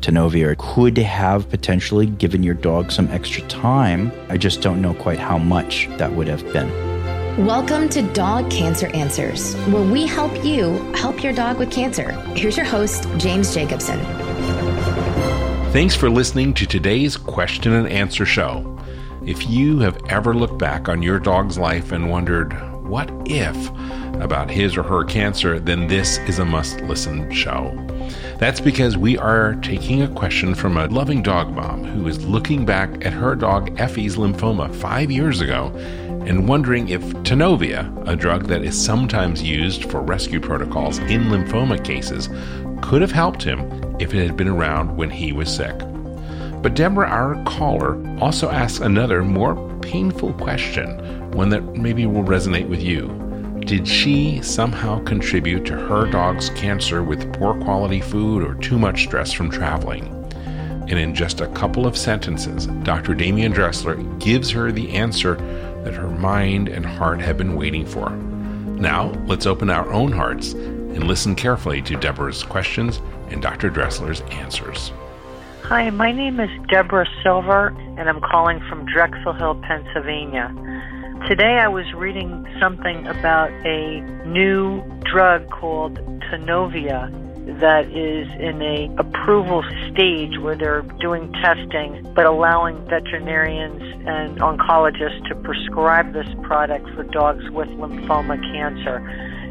Tanovea could have potentially given your dog some extra time. I just don't know quite how much that would have been. Welcome to Dog Cancer Answers, where we help you help your dog with cancer. Here's your host, James Jacobson. Thanks for listening to today's question and answer show. If you have ever looked back on your dog's life and wondered, what if about his or her cancer, then this is a must listen show. That's because we are taking a question from a loving dog mom who is looking back at her dog Effie's lymphoma five years ago and wondering if Tanovea, a drug that is sometimes used for rescue protocols in lymphoma cases, could have helped him if it had been around when he was sick. But Deborah, our caller, also asks another more painful question, one that maybe will resonate with you. Did she somehow contribute to her dog's cancer with poor quality food or too much stress from traveling? And in just a couple of sentences, Dr. Demian Dressler gives her the answer that her mind and heart have been waiting for. Now, let's open our own hearts and listen carefully to Deborah's questions and Dr. Dressler's answers. Hi, my name is Deborah Silver, and I'm calling from Drexel Hill, Pennsylvania. Today I was reading something about a new drug called Tanovea that is in a approval stage where they're doing testing but allowing veterinarians and oncologists to prescribe this product for dogs with lymphoma cancer.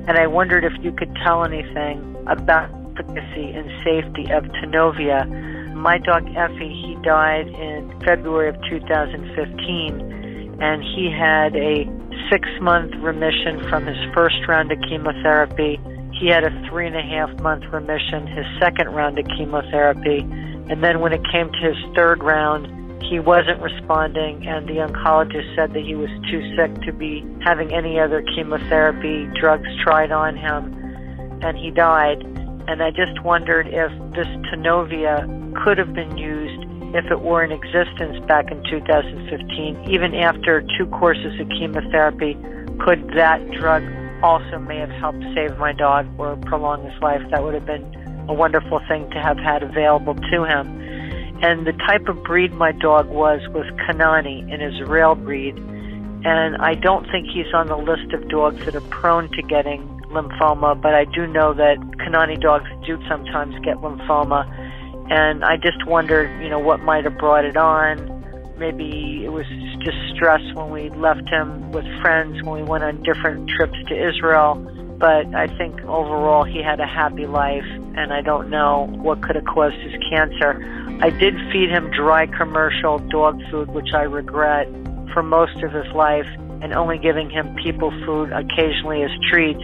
And I wondered if you could tell anything about efficacy and safety of Tanovea. My dog Effie, he died in February of 2015 and he had a six month remission from his first round of chemotherapy. He had a three and a half month remission his second round of chemotherapy. And then when it came to his third round, he wasn't responding, and the oncologist said that he was too sick to be having any other chemotherapy drugs tried on him, and he died. And I just wondered if this Tanovea could have been used if it were in existence back in 2015, even after two courses of chemotherapy, could that drug also may have helped save my dog or prolong his life? That would have been a wonderful thing to have had available to him. And the type of breed my dog was was Kanani, an Israel breed. And I don't think he's on the list of dogs that are prone to getting lymphoma, but I do know that Kanani dogs do sometimes get lymphoma and I just wondered, you know, what might have brought it on. Maybe it was just stress when we left him with friends when we went on different trips to Israel. But I think overall he had a happy life, and I don't know what could have caused his cancer. I did feed him dry commercial dog food, which I regret, for most of his life, and only giving him people food occasionally as treats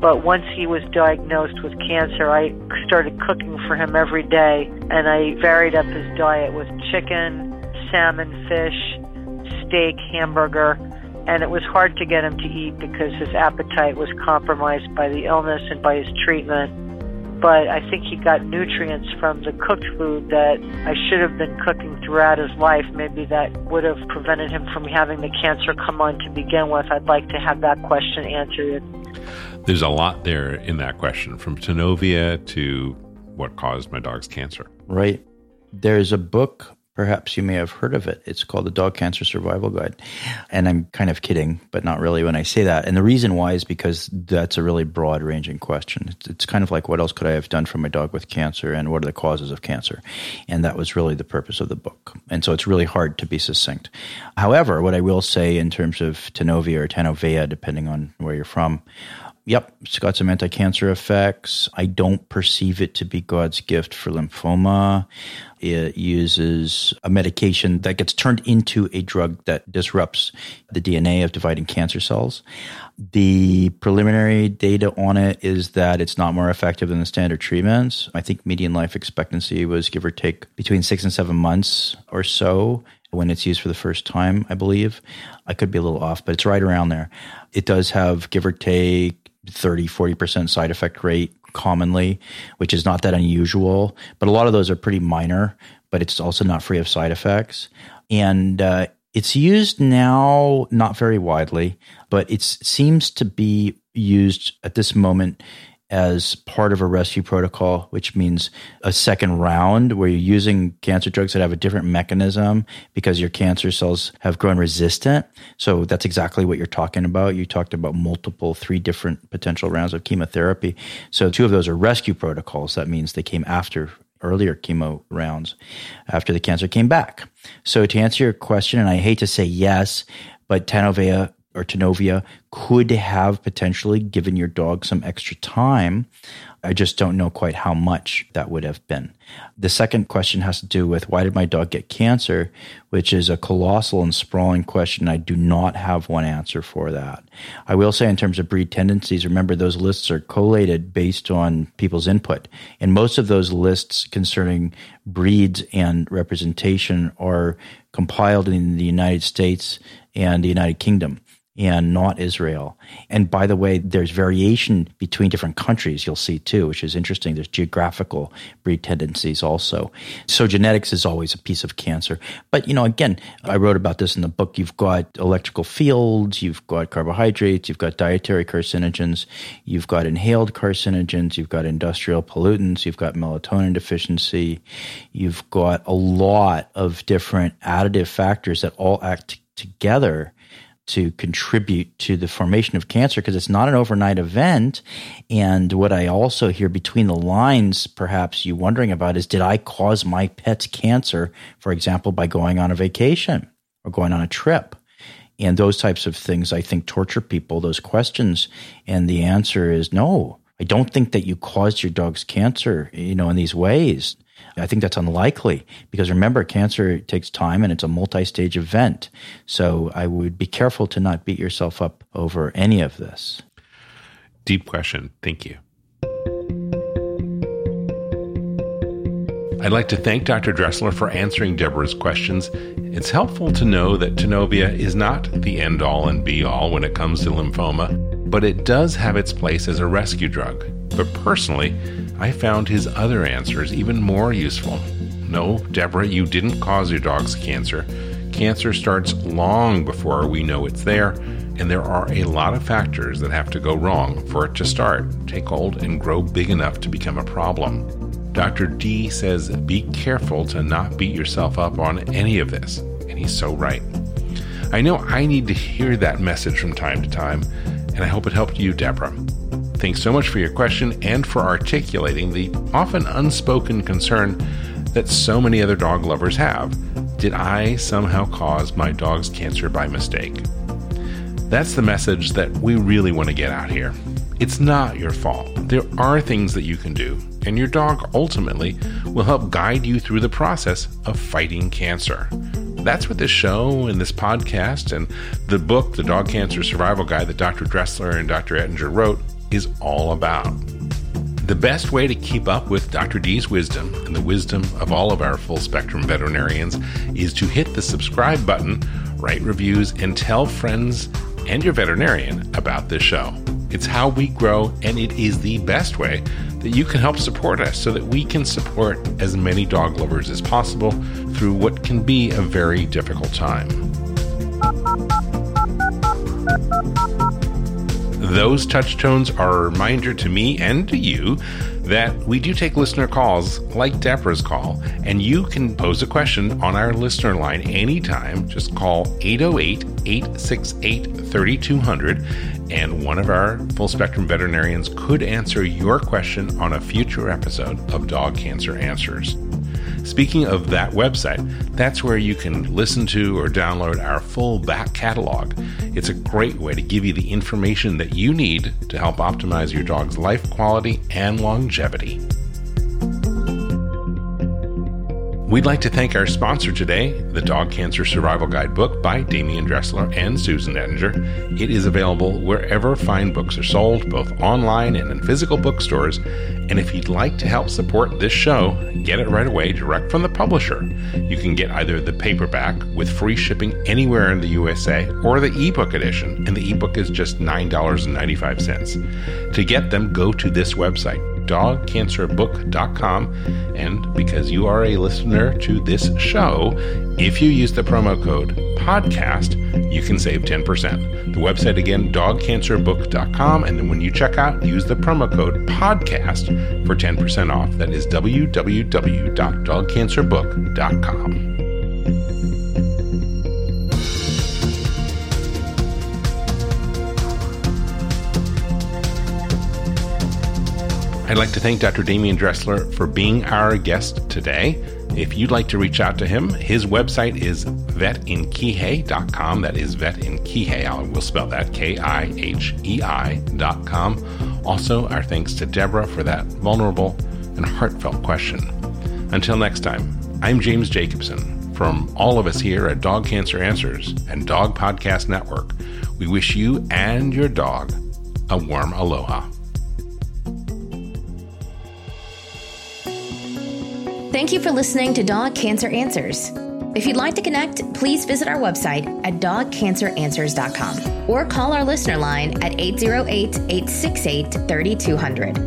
but once he was diagnosed with cancer, I started cooking for him every day, and I varied up his diet with chicken, salmon, fish, steak, hamburger, and it was hard to get him to eat because his appetite was compromised by the illness and by his treatment. But I think he got nutrients from the cooked food that I should have been cooking throughout his life. Maybe that would have prevented him from having the cancer come on to begin with. I'd like to have that question answered. There's a lot there in that question from Tanovea to what caused my dog's cancer. Right. There's a book, perhaps you may have heard of it. It's called The Dog Cancer Survival Guide. And I'm kind of kidding, but not really when I say that. And the reason why is because that's a really broad ranging question. It's, kind of like what else could I have done for my dog with cancer and what are the causes of cancer? And that was really the purpose of the book. And so it's really hard to be succinct. However, what I will say in terms of Tanovea or Tanovea, depending on where you're from, Yep, it's got some anti cancer effects. I don't perceive it to be God's gift for lymphoma. It uses a medication that gets turned into a drug that disrupts the DNA of dividing cancer cells. The preliminary data on it is that it's not more effective than the standard treatments. I think median life expectancy was give or take between six and seven months or so when it's used for the first time, I believe. I could be a little off, but it's right around there. It does have give or take 30, 40% side effect rate commonly, which is not that unusual. But a lot of those are pretty minor, but it's also not free of side effects. And uh, it's used now not very widely, but it seems to be used at this moment as part of a rescue protocol, which means a second round where you're using cancer drugs that have a different mechanism because your cancer cells have grown resistant. So that's exactly what you're talking about. You talked about multiple, three different potential rounds of chemotherapy. So two of those are rescue protocols. That means they came after earlier chemo rounds after the cancer came back. So to answer your question, and I hate to say yes, but Tanovea or Tanovea could have potentially given your dog some extra time. I just don't know quite how much that would have been. The second question has to do with why did my dog get cancer, which is a colossal and sprawling question. I do not have one answer for that. I will say, in terms of breed tendencies, remember those lists are collated based on people's input. And most of those lists concerning breeds and representation are compiled in the United States and the United Kingdom and not Israel. And by the way, there's variation between different countries, you'll see too, which is interesting. There's geographical breed tendencies also. So genetics is always a piece of cancer. But, you know, again, I wrote about this in the book. You've got electrical fields, you've got carbohydrates, you've got dietary carcinogens, you've got inhaled carcinogens, you've got industrial pollutants, you've got melatonin deficiency, you've got a lot of different additive factors that all act together to contribute to the formation of cancer because it's not an overnight event. And what I also hear between the lines, perhaps you wondering about, is did I cause my pet's cancer, for example, by going on a vacation or going on a trip? And those types of things, I think, torture people, those questions. And the answer is no. I don't think that you caused your dog's cancer, you know, in these ways. I think that's unlikely because remember, cancer takes time and it's a multi stage event. So I would be careful to not beat yourself up over any of this. Deep question. Thank you. I'd like to thank Dr. Dressler for answering Deborah's questions. It's helpful to know that Tanovea is not the end all and be all when it comes to lymphoma, but it does have its place as a rescue drug. But personally, I found his other answers even more useful. No, Deborah, you didn't cause your dog's cancer. Cancer starts long before we know it's there, and there are a lot of factors that have to go wrong for it to start, take hold, and grow big enough to become a problem. Dr. D says be careful to not beat yourself up on any of this, and he's so right. I know I need to hear that message from time to time, and I hope it helped you, Deborah. Thanks so much for your question and for articulating the often unspoken concern that so many other dog lovers have. Did I somehow cause my dog's cancer by mistake? That's the message that we really want to get out here. It's not your fault. There are things that you can do, and your dog ultimately will help guide you through the process of fighting cancer. That's what this show and this podcast and the book, The Dog Cancer Survival Guide, that Dr. Dressler and Dr. Ettinger wrote, is all about. The best way to keep up with Dr. D's wisdom and the wisdom of all of our full spectrum veterinarians is to hit the subscribe button, write reviews, and tell friends and your veterinarian about this show. It's how we grow, and it is the best way that you can help support us so that we can support as many dog lovers as possible through what can be a very difficult time. Those touch tones are a reminder to me and to you that we do take listener calls like Deborah's call, and you can pose a question on our listener line anytime. Just call 808 868 3200, and one of our full spectrum veterinarians could answer your question on a future episode of Dog Cancer Answers. Speaking of that website, that's where you can listen to or download our full back catalog. It's a great way to give you the information that you need to help optimize your dog's life quality and longevity. We'd like to thank our sponsor today, the Dog Cancer Survival Guide book by Demian Dressler and Susan Ettinger. It is available wherever fine books are sold, both online and in physical bookstores. And if you'd like to help support this show, get it right away direct from the publisher. You can get either the paperback with free shipping anywhere in the USA or the ebook edition, and the ebook is just $9.95. To get them, go to this website dogcancerbook.com. And because you are a listener to this show, if you use the promo code podcast, you can save 10%. The website again, dogcancerbook.com. And then when you check out, use the promo code podcast for 10% off. That is www.dogcancerbook.com. I'd like to thank Dr. Demian Dressler for being our guest today. If you'd like to reach out to him, his website is vetinkihei.com. That is vetinkihei. I will spell that K I H E I.com. Also, our thanks to Deborah for that vulnerable and heartfelt question. Until next time, I'm James Jacobson. From all of us here at Dog Cancer Answers and Dog Podcast Network, we wish you and your dog a warm aloha. Thank you for listening to Dog Cancer Answers. If you'd like to connect, please visit our website at dogcanceranswers.com or call our listener line at 808 868 3200.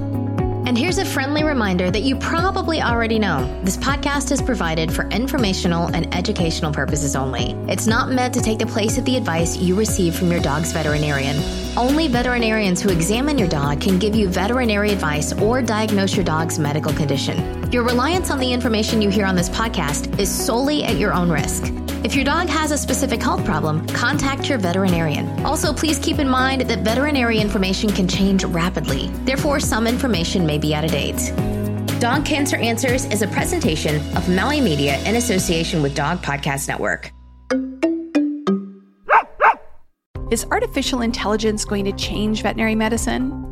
And here's a friendly reminder that you probably already know this podcast is provided for informational and educational purposes only. It's not meant to take the place of the advice you receive from your dog's veterinarian. Only veterinarians who examine your dog can give you veterinary advice or diagnose your dog's medical condition. Your reliance on the information you hear on this podcast is solely at your own risk. If your dog has a specific health problem, contact your veterinarian. Also, please keep in mind that veterinary information can change rapidly. Therefore, some information may be out of date. Dog Cancer Answers is a presentation of Maui Media in association with Dog Podcast Network. Is artificial intelligence going to change veterinary medicine?